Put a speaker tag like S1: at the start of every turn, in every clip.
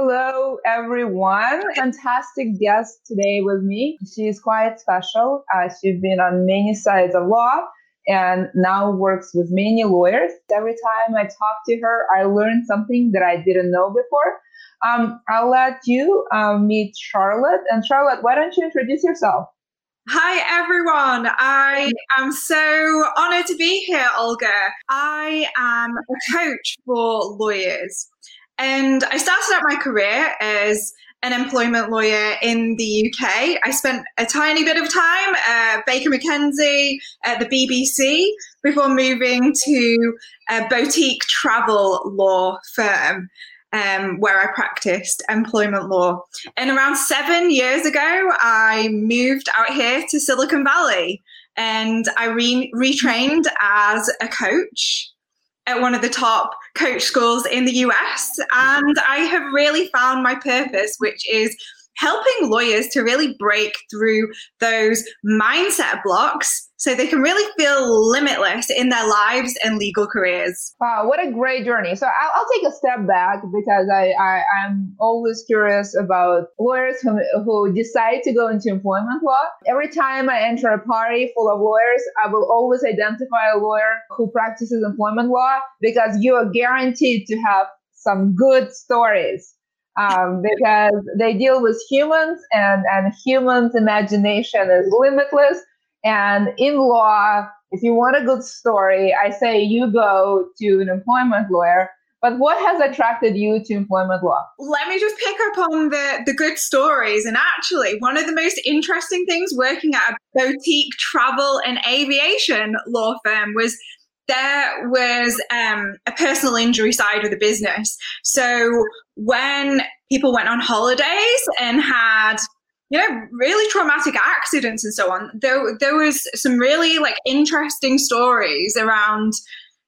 S1: Hello, everyone. Fantastic guest today with me. She's quite special. Uh, she's been on many sides of law and now works with many lawyers. Every time I talk to her, I learn something that I didn't know before. Um, I'll let you um, meet Charlotte. And Charlotte, why don't you introduce yourself?
S2: Hi, everyone. I am so honored to be here, Olga. I am a coach for lawyers. And I started out my career as an employment lawyer in the UK. I spent a tiny bit of time at Baker McKenzie at the BBC before moving to a boutique travel law firm. Um, where I practiced employment law. And around seven years ago, I moved out here to Silicon Valley and I re- retrained as a coach at one of the top coach schools in the US. And I have really found my purpose, which is helping lawyers to really break through those mindset blocks so they can really feel limitless in their lives and legal careers.
S1: Wow, what a great journey. So I'll, I'll take a step back because I, I, am always curious about lawyers who, who decide to go into employment law. Every time I enter a party full of lawyers, I will always identify a lawyer who practices employment law because you are guaranteed to have some good stories um, because they deal with humans and, and humans' imagination is limitless. And in law, if you want a good story, I say you go to an employment lawyer. But what has attracted you to employment law?
S2: Let me just pick up on the, the good stories. And actually, one of the most interesting things working at a boutique travel and aviation law firm was there was um, a personal injury side of the business. So when people went on holidays and had you know really traumatic accidents and so on. There there was some really like interesting stories around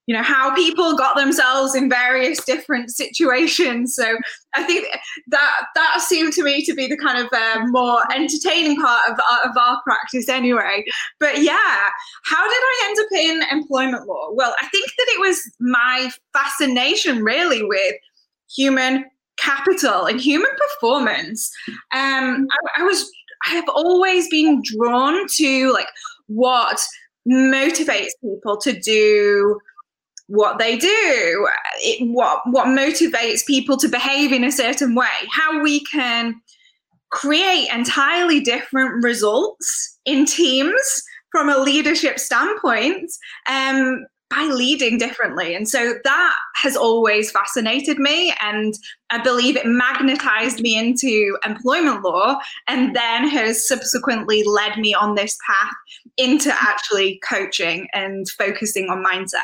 S2: you know how people got themselves in various different situations. So i think that that seemed to me to be the kind of uh, more entertaining part of, of our practice anyway. But yeah how did i end up in employment law? Well i think that it was my fascination really with human capital and human performance. Um, I, I was I have always been drawn to like what motivates people to do what they do, it, what what motivates people to behave in a certain way, how we can create entirely different results in teams from a leadership standpoint. Um, by leading differently. And so that has always fascinated me. And I believe it magnetized me into employment law and then has subsequently led me on this path into actually coaching and focusing on mindset.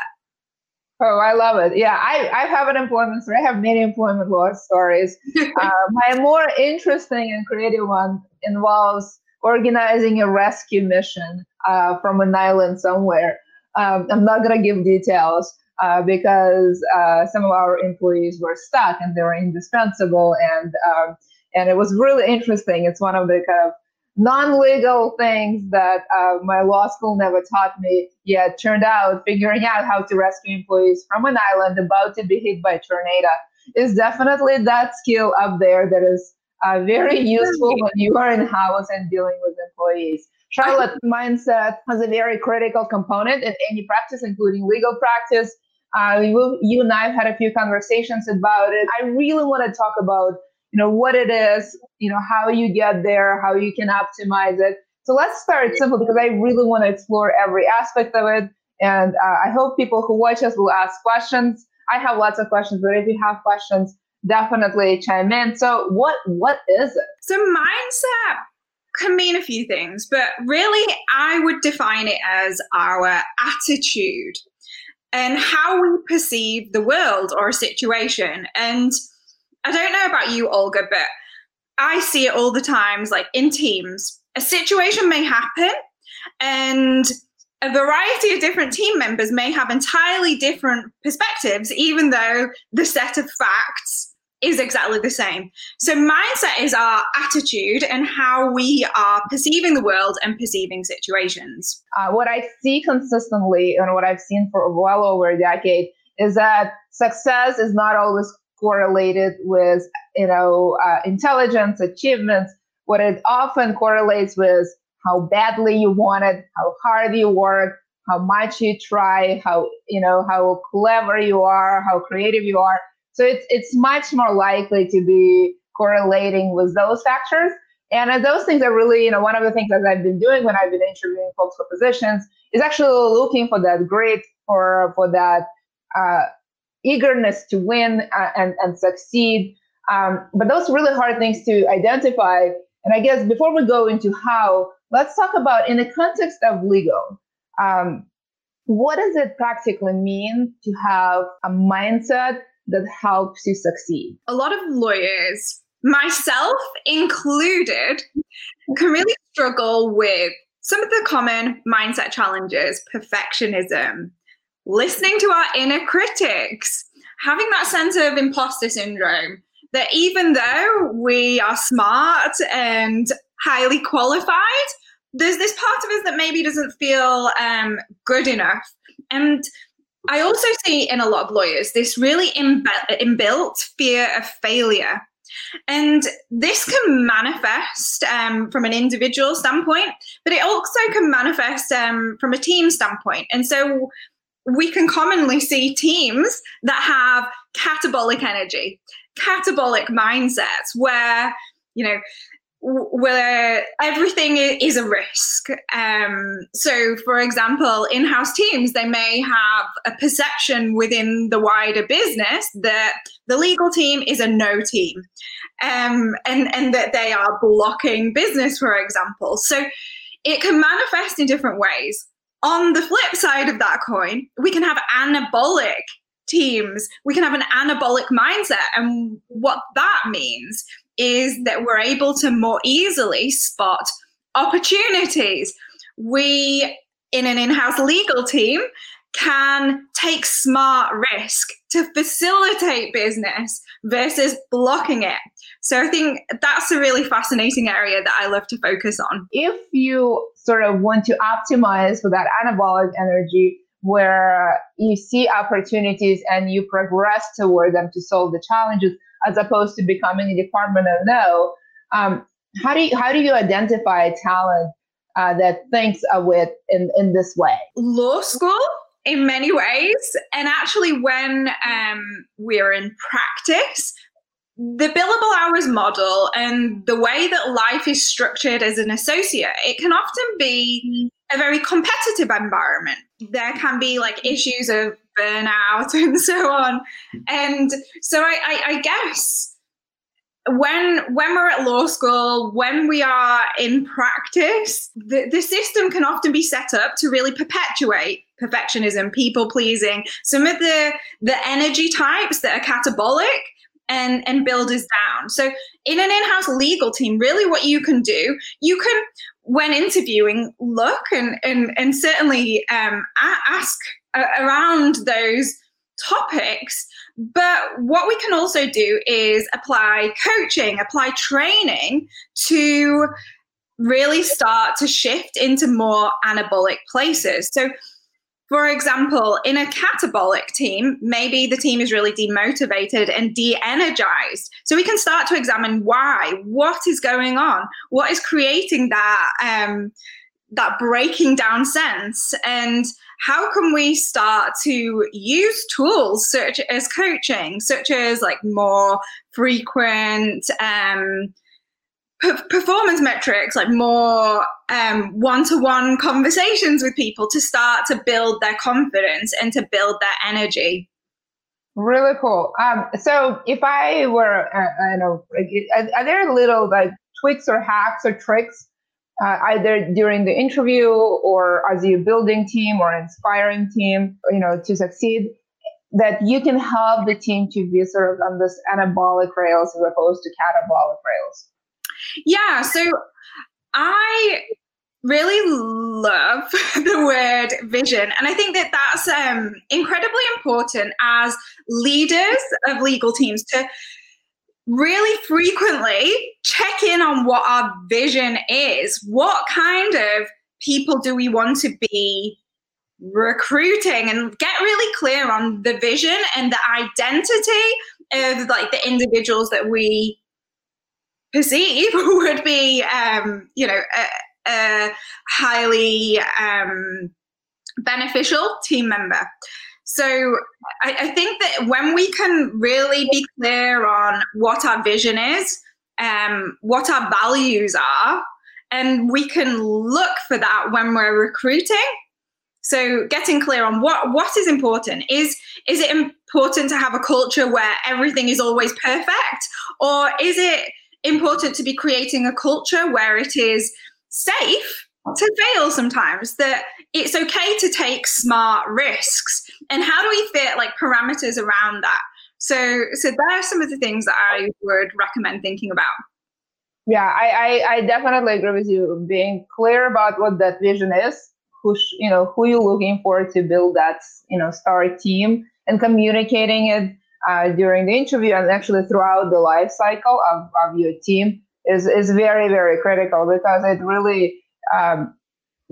S1: Oh, I love it. Yeah, I, I have an employment story. I have many employment law stories. uh, my more interesting and creative one involves organizing a rescue mission uh, from an island somewhere. Um, I'm not going to give details uh, because uh, some of our employees were stuck and they were indispensable. And um, and it was really interesting. It's one of the kind of non-legal things that uh, my law school never taught me yet. Turned out figuring out how to rescue employees from an island about to be hit by a tornado is definitely that skill up there that is uh, very useful when you are in house and dealing with employees. Charlotte, mindset has a very critical component in any practice, including legal practice. Uh, you, you and I have had a few conversations about it. I really want to talk about, you know, what it is, you know, how you get there, how you can optimize it. So let's start simple because I really want to explore every aspect of it. And uh, I hope people who watch us will ask questions. I have lots of questions, but if you have questions, definitely chime in. So what what is it?
S2: So mindset can mean a few things, but really, I would define it as our attitude and how we perceive the world or a situation. And I don't know about you, Olga, but I see it all the times, like in teams. A situation may happen, and a variety of different team members may have entirely different perspectives, even though the set of facts is exactly the same. So, mindset is our attitude and how we are perceiving the world and perceiving situations.
S1: Uh, what I see consistently and what I've seen for well over a decade is that success is not always correlated with you know uh, intelligence achievements what it often correlates with how badly you want it how hard you work how much you try how you know how clever you are how creative you are so it's it's much more likely to be correlating with those factors and uh, those things are really you know one of the things that i've been doing when i've been interviewing folks for positions is actually looking for that grit or for that uh, eagerness to win uh, and, and succeed. Um, but those really hard things to identify. And I guess before we go into how, let's talk about in the context of legal. Um, what does it practically mean to have a mindset that helps you succeed?
S2: A lot of lawyers, myself included, can really struggle with some of the common mindset challenges perfectionism, listening to our inner critics, having that sense of imposter syndrome that even though we are smart and highly qualified, there's this part of us that maybe doesn't feel um, good enough. And I also see in a lot of lawyers this really inbuilt fear of failure. And this can manifest um, from an individual standpoint, but it also can manifest um, from a team standpoint. And so we can commonly see teams that have catabolic energy, catabolic mindsets where, you know, where everything is a risk. Um, so, for example, in house teams, they may have a perception within the wider business that the legal team is a no team um, and, and that they are blocking business, for example. So, it can manifest in different ways. On the flip side of that coin, we can have anabolic teams. We can have an anabolic mindset. And what that means is that we're able to more easily spot opportunities. We, in an in house legal team, can take smart risk to facilitate business versus blocking it. So I think that's a really fascinating area that I love to focus on.
S1: If you sort of want to optimize for that anabolic energy, where you see opportunities and you progress toward them to solve the challenges, as opposed to becoming a department of no. Um, how do you how do you identify talent uh, that thinks of it in in this way?
S2: Law school in many ways. And actually, when um, we're in practice, the billable hours model and the way that life is structured as an associate, it can often be a very competitive environment. There can be like issues of burnout and so on. And so I, I, I guess when when we're at law school, when we are in practice, the, the system can often be set up to really perpetuate perfectionism, people pleasing, some of the the energy types that are catabolic and and build us down. So in an in-house legal team, really what you can do, you can when interviewing look and and and certainly um, ask around those topics. But what we can also do is apply coaching, apply training to really start to shift into more anabolic places. So for example, in a catabolic team, maybe the team is really demotivated and de energized. So we can start to examine why, what is going on, what is creating that. Um, that breaking down sense and how can we start to use tools such as coaching such as like more frequent um, performance metrics, like more um, one-to-one conversations with people to start to build their confidence and to build their energy.
S1: Really cool. Um, so if I were, uh, I know, are, are there little like tweaks or hacks or tricks uh, either during the interview or as you building team or inspiring team, you know, to succeed that you can help the team to be sort of on this anabolic rails as opposed to catabolic rails?
S2: Yeah. So I really love the word vision. And I think that that's um, incredibly important as leaders of legal teams to really frequently check in on what our vision is. What kind of people do we want to be recruiting and get really clear on the vision and the identity of like the individuals that we perceive would be, um, you know, a, a highly um, beneficial team member. So I, I, think that when we can really be clear on what our vision is, um, what our values are, and we can look for that when we're recruiting. So getting clear on what what is important. Is is it important to have a culture where everything is always perfect, or is it important to be creating a culture where it is safe to fail sometimes that it's okay to take smart risks and how do we fit like parameters around that so so there are some of the things that i would recommend thinking about
S1: yeah i i, I definitely agree with you being clear about what that vision is who sh- you know who you're looking for to build that you know star team and communicating it uh, during the interview and actually throughout the life cycle of, of your team is, is very, very critical because it really um,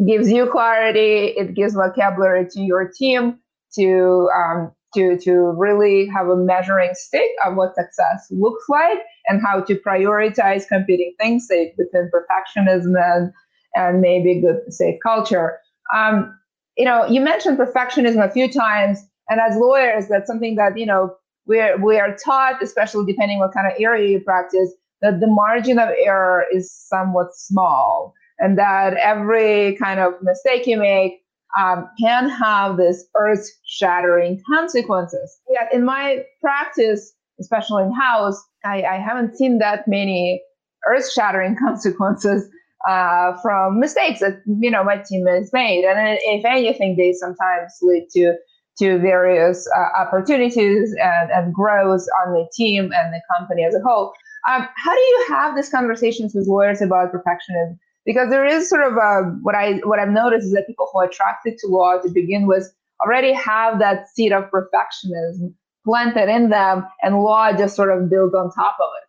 S1: gives you clarity. It gives vocabulary to your team to, um, to, to really have a measuring stick of what success looks like and how to prioritize competing things, say between perfectionism and, and maybe good, safe culture. Um, you know, you mentioned perfectionism a few times, and as lawyers, that's something that you know we're, we are taught, especially depending what kind of area you practice, that the margin of error is somewhat small and that every kind of mistake you make um, can have this earth shattering consequences. Yet in my practice, especially in house, I, I haven't seen that many earth shattering consequences uh, from mistakes that you know my team has made, and if anything, they sometimes lead to to various uh, opportunities and, and growth on the team and the company as a whole. Um, how do you have these conversations with lawyers about perfectionism? Because there is sort of a, what I what I've noticed is that people who are attracted to law to begin with already have that seed of perfectionism planted in them, and law just sort of builds on top of it.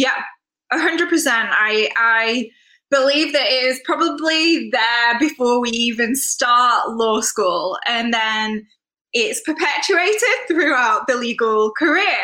S2: Yeah, hundred percent. I I believe that it is probably there before we even start law school, and then it's perpetuated throughout the legal career.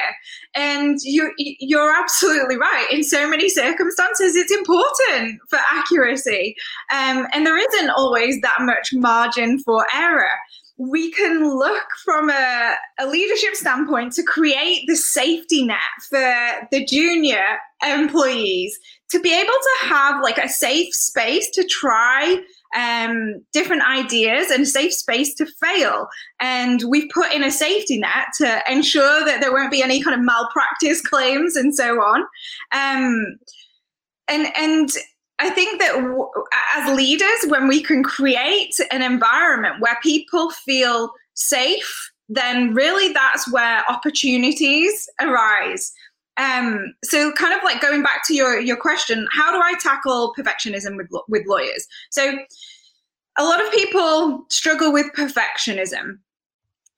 S2: And you, you're absolutely right. In so many circumstances, it's important for accuracy. Um, and there isn't always that much margin for error. We can look from a, a leadership standpoint to create the safety net for the junior employees to be able to have like a safe space to try um, different ideas and a safe space to fail. And we've put in a safety net to ensure that there won't be any kind of malpractice claims and so on. Um, and and I think that w- as leaders, when we can create an environment where people feel safe, then really that's where opportunities arise. Um, so kind of like going back to your your question, how do I tackle perfectionism with with lawyers? So a lot of people struggle with perfectionism.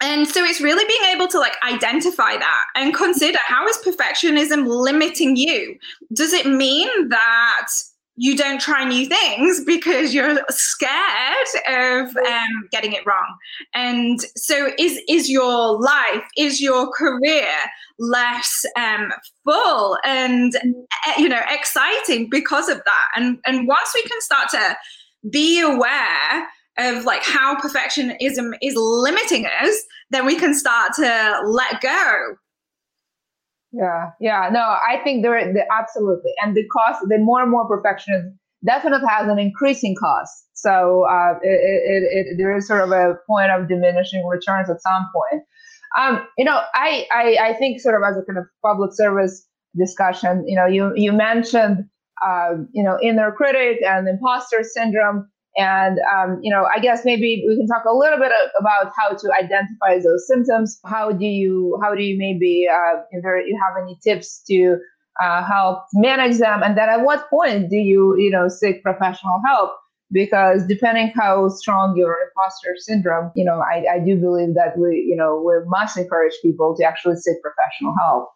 S2: And so it's really being able to like identify that and consider how is perfectionism limiting you? Does it mean that you don't try new things because you're scared of um, getting it wrong. And so, is is your life, is your career less um, full and eh, you know exciting because of that? And and once we can start to be aware of like how perfectionism is limiting us, then we can start to let go
S1: yeah, yeah. No, I think there, there absolutely, and the cost, the more and more perfectionism definitely has an increasing cost. So uh, it, it, it, there is sort of a point of diminishing returns at some point. Um, you know, I, I, I think sort of as a kind of public service discussion, you know, you you mentioned uh, you know inner critic and imposter syndrome. And um, you know, I guess maybe we can talk a little bit about how to identify those symptoms. How do you how do you maybe uh, if there, you have any tips to uh, help manage them? And then at what point do you you know seek professional help? Because depending how strong your imposter syndrome, you know, I, I do believe that we you know we must encourage people to actually seek professional help.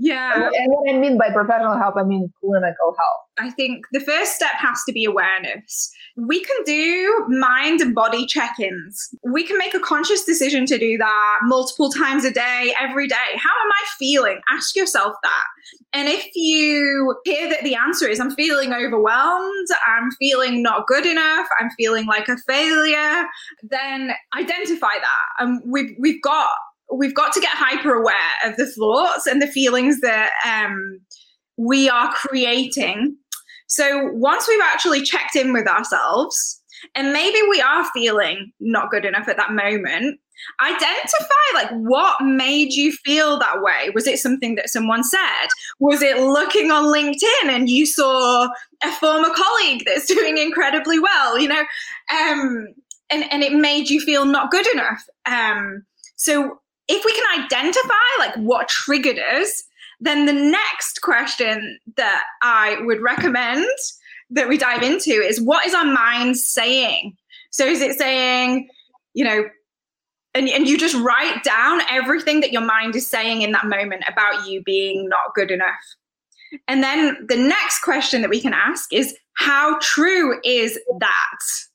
S2: Yeah.
S1: And, what I mean by professional help, I mean clinical help.
S2: I think the first step has to be awareness. We can do mind and body check ins. We can make a conscious decision to do that multiple times a day, every day. How am I feeling? Ask yourself that. And if you hear that the answer is, I'm feeling overwhelmed, I'm feeling not good enough, I'm feeling like a failure, then identify that. And we've, we've got we've got to get hyper aware of the thoughts and the feelings that um, we are creating. So once we've actually checked in with ourselves, and maybe we are feeling not good enough at that moment, identify like what made you feel that way. Was it something that someone said? Was it looking on LinkedIn and you saw a former colleague that's doing incredibly well? You know, um, and and it made you feel not good enough. Um, so if we can identify like what triggered us, then the next question that I would recommend that we dive into is what is our mind saying? So is it saying, you know, and, and you just write down everything that your mind is saying in that moment about you being not good enough. And then the next question that we can ask is how true is that?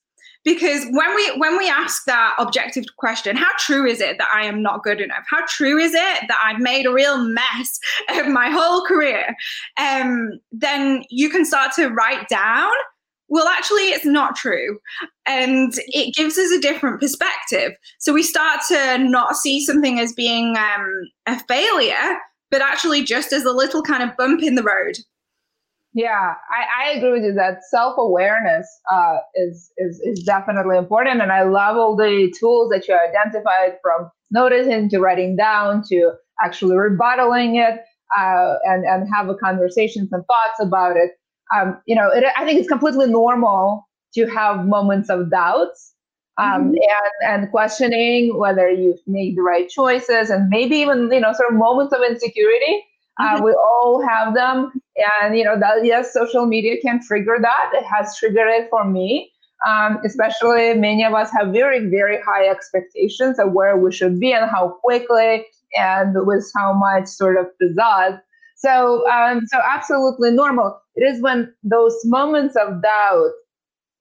S2: Because when we when we ask that objective question how true is it that i am not good enough? How true is it that i've made a real mess of my whole career? Um, then you can start to write down well actually it's not true. And it gives us a different perspective. So we start to not see something as being um, a failure but actually just as a little kind of bump in the road
S1: yeah, I, I agree with you that self awareness uh, is, is is definitely important, and I love all the tools that you identified from noticing to writing down to actually rebuttaling it uh, and and have a conversations and thoughts about it. Um, you know, it, I think it's completely normal to have moments of doubts um, mm-hmm. and and questioning whether you've made the right choices, and maybe even you know sort of moments of insecurity uh, mm-hmm. we all have them, and you know that yes, social media can trigger that. It has triggered it for me. Um, especially many of us have very very high expectations of where we should be and how quickly and with how much sort of pizzazz. So um, so absolutely normal. It is when those moments of doubt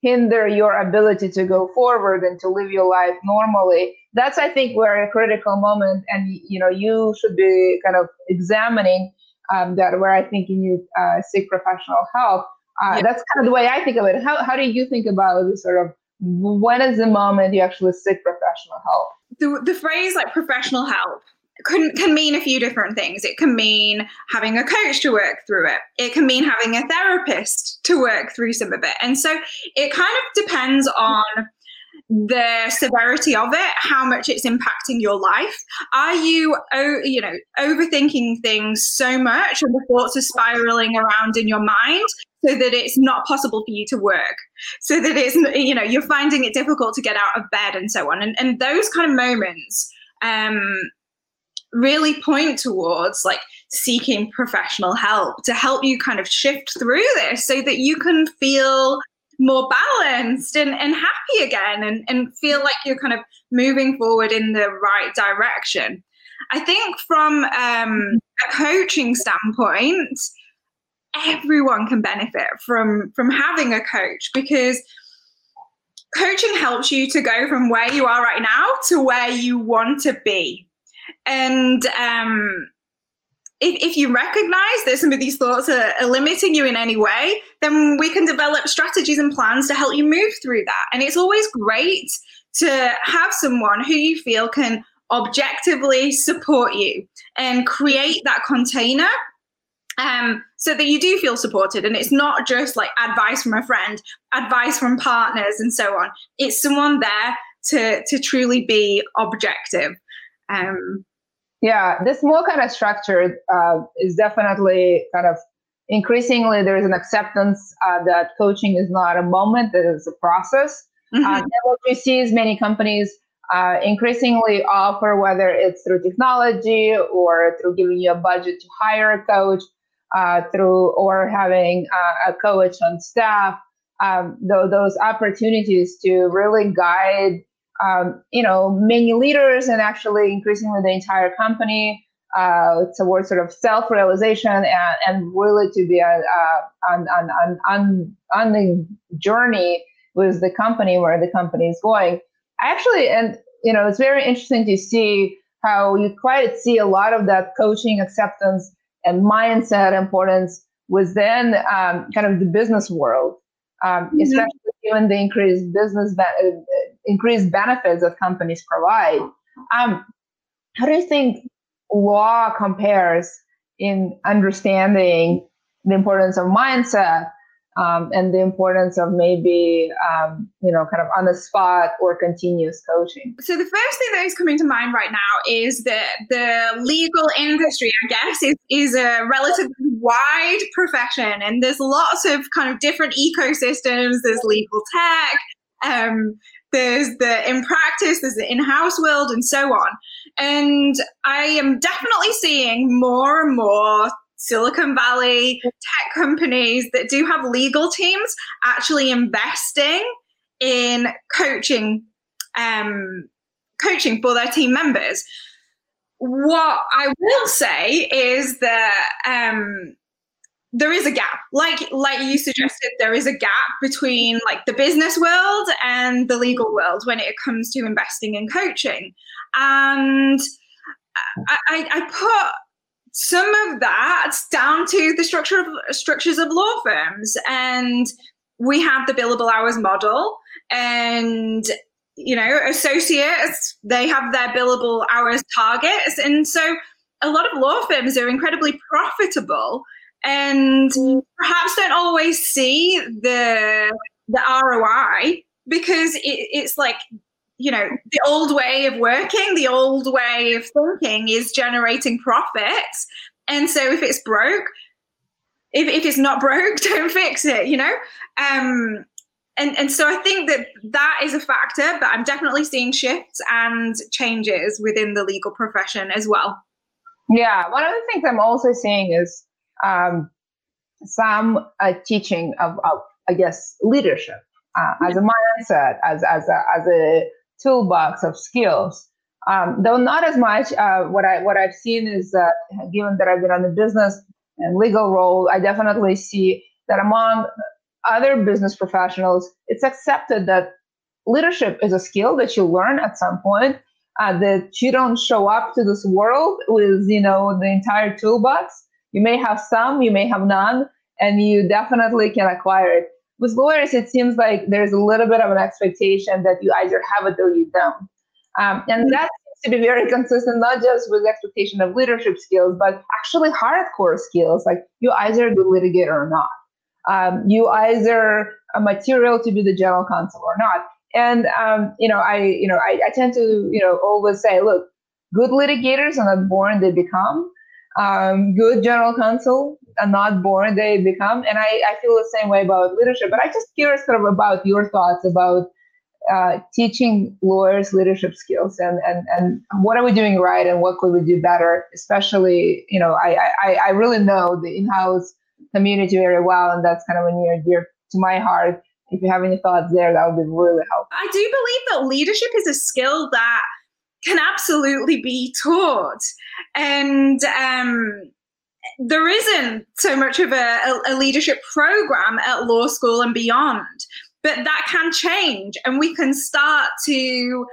S1: hinder your ability to go forward and to live your life normally that's i think where a critical moment and you know you should be kind of examining um, that where i think you need uh, seek professional help uh, yeah. that's kind of the way i think of it how, how do you think about this sort of when is the moment you actually seek professional help
S2: the, the phrase like professional help can, can mean a few different things. It can mean having a coach to work through it. It can mean having a therapist to work through some of it. And so it kind of depends on the severity of it, how much it's impacting your life. Are you, you know, overthinking things so much and the thoughts are spiraling around in your mind so that it's not possible for you to work, so that it's, you know, you're finding it difficult to get out of bed and so on. And, and those kind of moments, um, really point towards like seeking professional help to help you kind of shift through this so that you can feel more balanced and, and happy again and, and feel like you're kind of moving forward in the right direction. I think from um, a coaching standpoint, everyone can benefit from from having a coach because coaching helps you to go from where you are right now to where you want to be and um, if, if you recognize that some of these thoughts are, are, limiting you in any way, then we can develop strategies and plans to help you move through that. And it's always great to have someone who you feel can objectively support you and create that container um, so that you do feel supported. And it's not just like advice from a friend, advice from partners, and so on. It's someone there to, to truly be objective. Um,
S1: yeah, this more kind of structure uh, is definitely kind of increasingly there is an acceptance uh, that coaching is not a moment, that it's a process. Mm-hmm. Uh, and what we see is many companies uh, increasingly offer, whether it's through technology or through giving you a budget to hire a coach, uh, through or having uh, a coach on staff, um, th- those opportunities to really guide um, you know, many leaders and actually increasingly the entire company uh, towards sort of self-realization and, and really to be a, on, on, on, on, on the journey with the company where the company is going. Actually, and you know, it's very interesting to see how you quite see a lot of that coaching acceptance and mindset importance within um, kind of the business world, um, mm-hmm. especially given the increased business be- uh, increased benefits that companies provide. Um, how do you think law compares in understanding the importance of mindset um, and the importance of maybe um, you know kind of on the spot or continuous coaching
S2: so the first thing that is coming to mind right now is that the legal industry i guess is, is a relatively wide profession and there's lots of kind of different ecosystems there's legal tech um, there's the in practice there's the in-house world and so on and i am definitely seeing more and more Silicon Valley tech companies that do have legal teams actually investing in coaching um, coaching for their team members. What I will say is that um, there is a gap, like like you mm-hmm. suggested, there is a gap between like the business world and the legal world when it comes to investing in coaching, and I, I, I put some of that down to the structure of structures of law firms. And we have the billable hours model. And you know associates they have their billable hours targets. And so a lot of law firms are incredibly profitable and perhaps don't always see the the ROI because it, it's like you know, the old way of working, the old way of thinking is generating profits. And so if it's broke, if, if it's not broke, don't fix it, you know? Um, and, and so I think that that is a factor, but I'm definitely seeing shifts and changes within the legal profession as well.
S1: Yeah, one of the things I'm also seeing is um, some uh, teaching of, of, I guess, leadership uh, as a mindset, as, as, a, as a toolbox of skills. Um, though not as much. Uh, what I what I've seen is that given that I've been on the business and legal role, I definitely see that among other business professionals, it's accepted that leadership is a skill that you learn at some point. Uh, that you don't show up to this world with you know the entire toolbox. You may have some, you may have none, and you definitely can acquire it with lawyers, it seems like there's a little bit of an expectation that you either have it or you don't. Um, and mm-hmm. that seems to be very consistent, not just with expectation of leadership skills, but actually hardcore skills. Like you either good litigator or not. Um, you either a material to be the general counsel or not. And um, you know, I you know I, I tend to you know always say, look, good litigators are not born; they become. Um, good general counsel are not born, they become. And I, I feel the same way about leadership. But I just curious sort of about your thoughts about uh, teaching lawyers leadership skills and, and, and what are we doing right and what could we do better? Especially, you know, I, I, I really know the in-house community very well, and that's kind of a near dear to my heart. If you have any thoughts there, that would be really helpful.
S2: I do believe that leadership is a skill that can absolutely be taught. And um, there isn't so much of a, a, leadership program at law school and beyond but that can change. And we can start to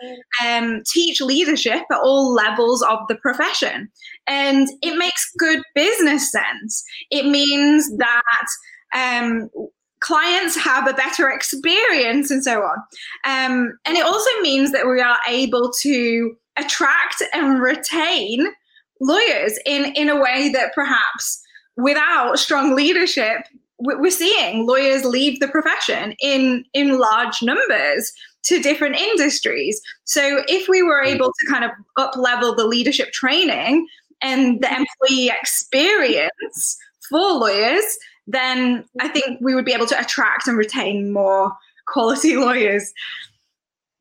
S2: um, teach leadership at all levels of the profession. And it makes good business sense. It means that um, clients have a better experience and so on. Um, and it also means that we are able to attract and retain lawyers in in a way that perhaps without strong leadership we're seeing lawyers leave the profession in in large numbers to different industries. So if we were able to kind of up level the leadership training and the employee experience for lawyers then i think we would be able to attract and retain more quality lawyers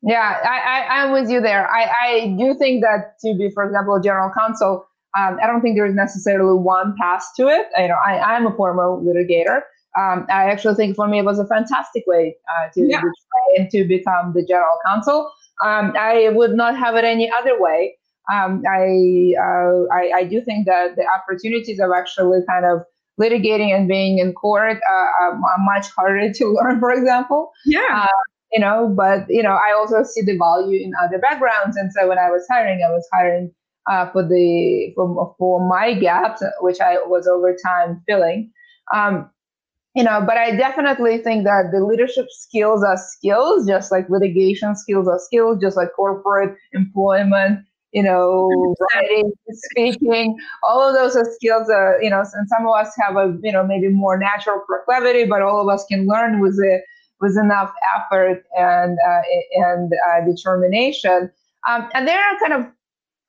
S1: yeah i, I i'm with you there i i do think that to be for example a general counsel um, I don't think there is necessarily one path to it. You know, I, am a former litigator. Um, I actually think for me it was a fantastic way uh, to, yeah. try and to become the general counsel. Um, I would not have it any other way. Um, I, uh, I, I do think that the opportunities of actually kind of litigating and being in court uh, are much harder to learn, for example.
S2: Yeah. Uh,
S1: you know, but you know, I also see the value in other backgrounds, and so when I was hiring, I was hiring uh, for the for, for my gaps, which I was over time filling. Um, you know, but I definitely think that the leadership skills are skills, just like litigation skills are skills, just like corporate employment, you know, writing, speaking, all of those are skills. Uh, you know, and some of us have a, you know, maybe more natural proclivity, but all of us can learn with it with enough effort and uh, and uh, determination. Um, and there are kind of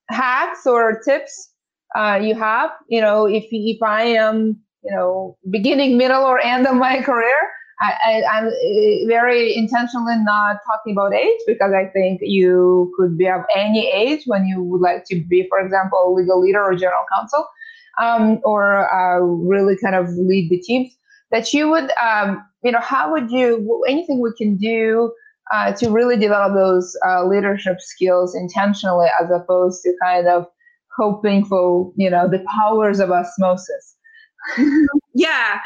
S1: hacks or tips uh, you have. You know, if if I am you know beginning, middle, or end of my career, I, am uh, very intentionally not talking about age because I think you could be of any age when you would like to be, for example, a legal leader or general counsel, um, or uh, really kind of lead the teams. That you would, um, you know, how would you, anything we can do uh, to really develop those uh, leadership skills intentionally as opposed to kind of hoping for, you know, the powers of osmosis?
S2: yeah.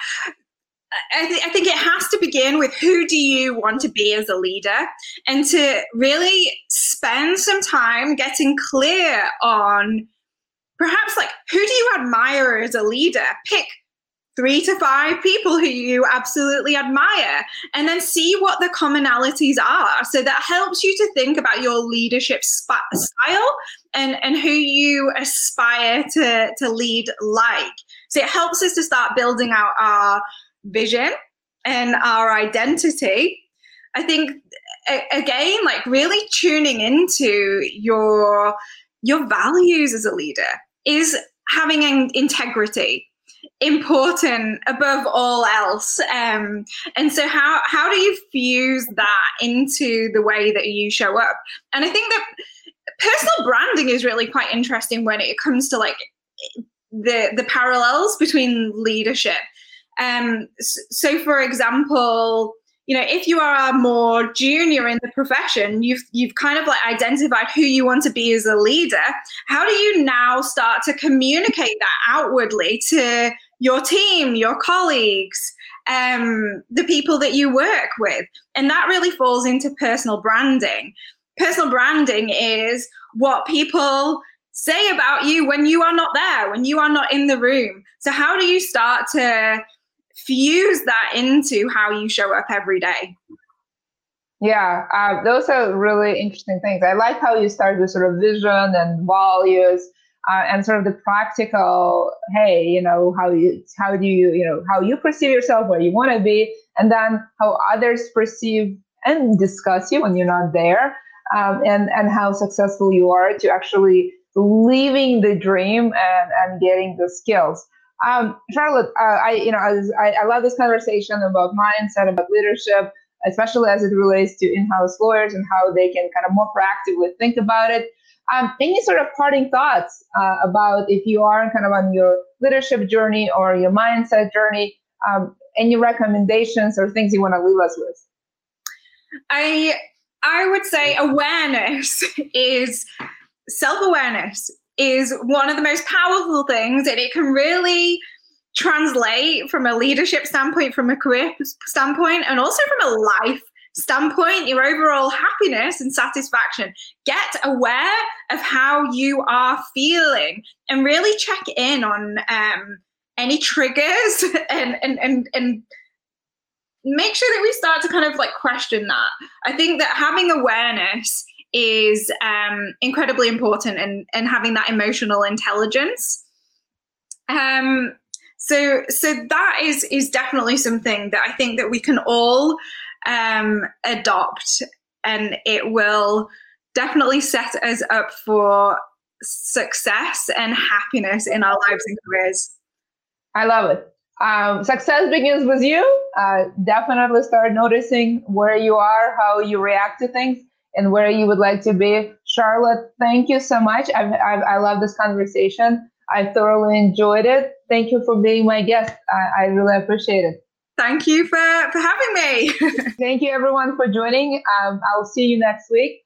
S2: I, th- I, think it has to begin with who do you want to be as a leader? And to really spend some time getting clear on perhaps like who do you admire as a leader? Pick three to five people who you absolutely admire and then see what the commonalities are. So that helps you to think about your leadership sp- style and and who you aspire to to lead like. So it helps us to start building out our vision and our identity, I think again, like really tuning into your your values as a leader is having an integrity important above all else. Um, and so how how do you fuse that into the way that you show up? And i think that personal branding is really quite interesting when it comes to like the the parallels between leadership um, so, for example, you know, if you are a more junior in the profession, you've you've kind of like identified who you want to be as a leader. How do you now start to communicate that outwardly to your team, your colleagues, um, the people that you work with? And that really falls into personal branding. Personal branding is what people say about you when you are not there, when you are not in the room. So, how do you start to fuse that into how you show up every day.
S1: Yeah, uh, those are really interesting things. I like how you start with sort of vision and values uh, and sort of the practical. Hey, you know how you how do you you know how you perceive yourself, where you want to be, and then how others perceive and discuss you when you're not there, um, and and how successful you are to actually living the dream and and getting the skills. Um, Charlotte, uh, I you know I, I love this conversation about mindset, about leadership, especially as it relates to in-house lawyers and how they can kind of more proactively think about it. Um, any sort of parting thoughts uh, about if you are kind of on your leadership journey or your mindset journey? Um, any recommendations or things you want to leave us with?
S2: I I would say awareness is self-awareness is one of the most powerful things and it can really translate from a leadership standpoint, from a career standpoint, and also from a life standpoint, your overall happiness and satisfaction. Get aware of how you are feeling and really check in on um, any triggers and, and, and, and make sure that we start to kind of like question that. I think that having awareness is um, incredibly important and and having that emotional intelligence. Um, so so that is is definitely something that I think that we can all um, adopt, and it will definitely set us up for success and happiness in our lives and careers.
S1: I love it. Um, success begins with you. Uh, definitely start noticing where you are, how you react to things, and where you would like to be. Charlotte, thank you so much. I've, I've, i love this conversation. I thoroughly enjoyed it. Thank you for being my guest. I, I really appreciate it.
S2: Thank you for, for having me.
S1: thank you, everyone, for joining. Um, I'll see you next week.